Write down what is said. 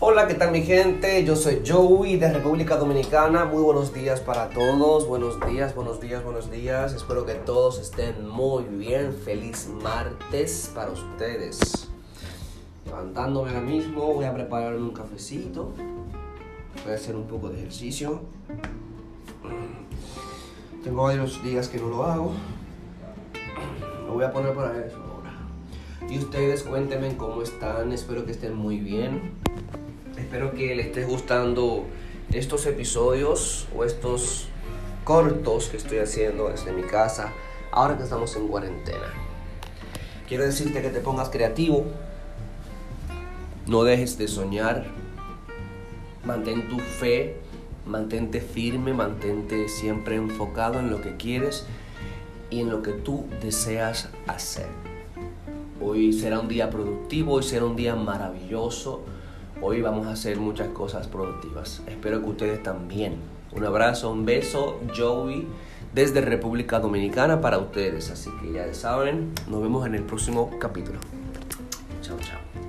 Hola, ¿qué tal mi gente? Yo soy Joey de República Dominicana. Muy buenos días para todos. Buenos días, buenos días, buenos días. Espero que todos estén muy bien. Feliz martes para ustedes. Levantándome ahora mismo, voy a prepararme un cafecito. Voy a hacer un poco de ejercicio. Tengo varios días que no lo hago. Me voy a poner para eso ahora. Y ustedes cuéntenme cómo están. Espero que estén muy bien. Espero que les esté gustando estos episodios o estos cortos que estoy haciendo desde mi casa ahora que estamos en cuarentena. Quiero decirte que te pongas creativo, no dejes de soñar, mantén tu fe, mantente firme, mantente siempre enfocado en lo que quieres y en lo que tú deseas hacer. Hoy será un día productivo, hoy será un día maravilloso Hoy vamos a hacer muchas cosas productivas. Espero que ustedes también. Un abrazo, un beso, Joey, desde República Dominicana para ustedes. Así que ya saben, nos vemos en el próximo capítulo. Chao, chao.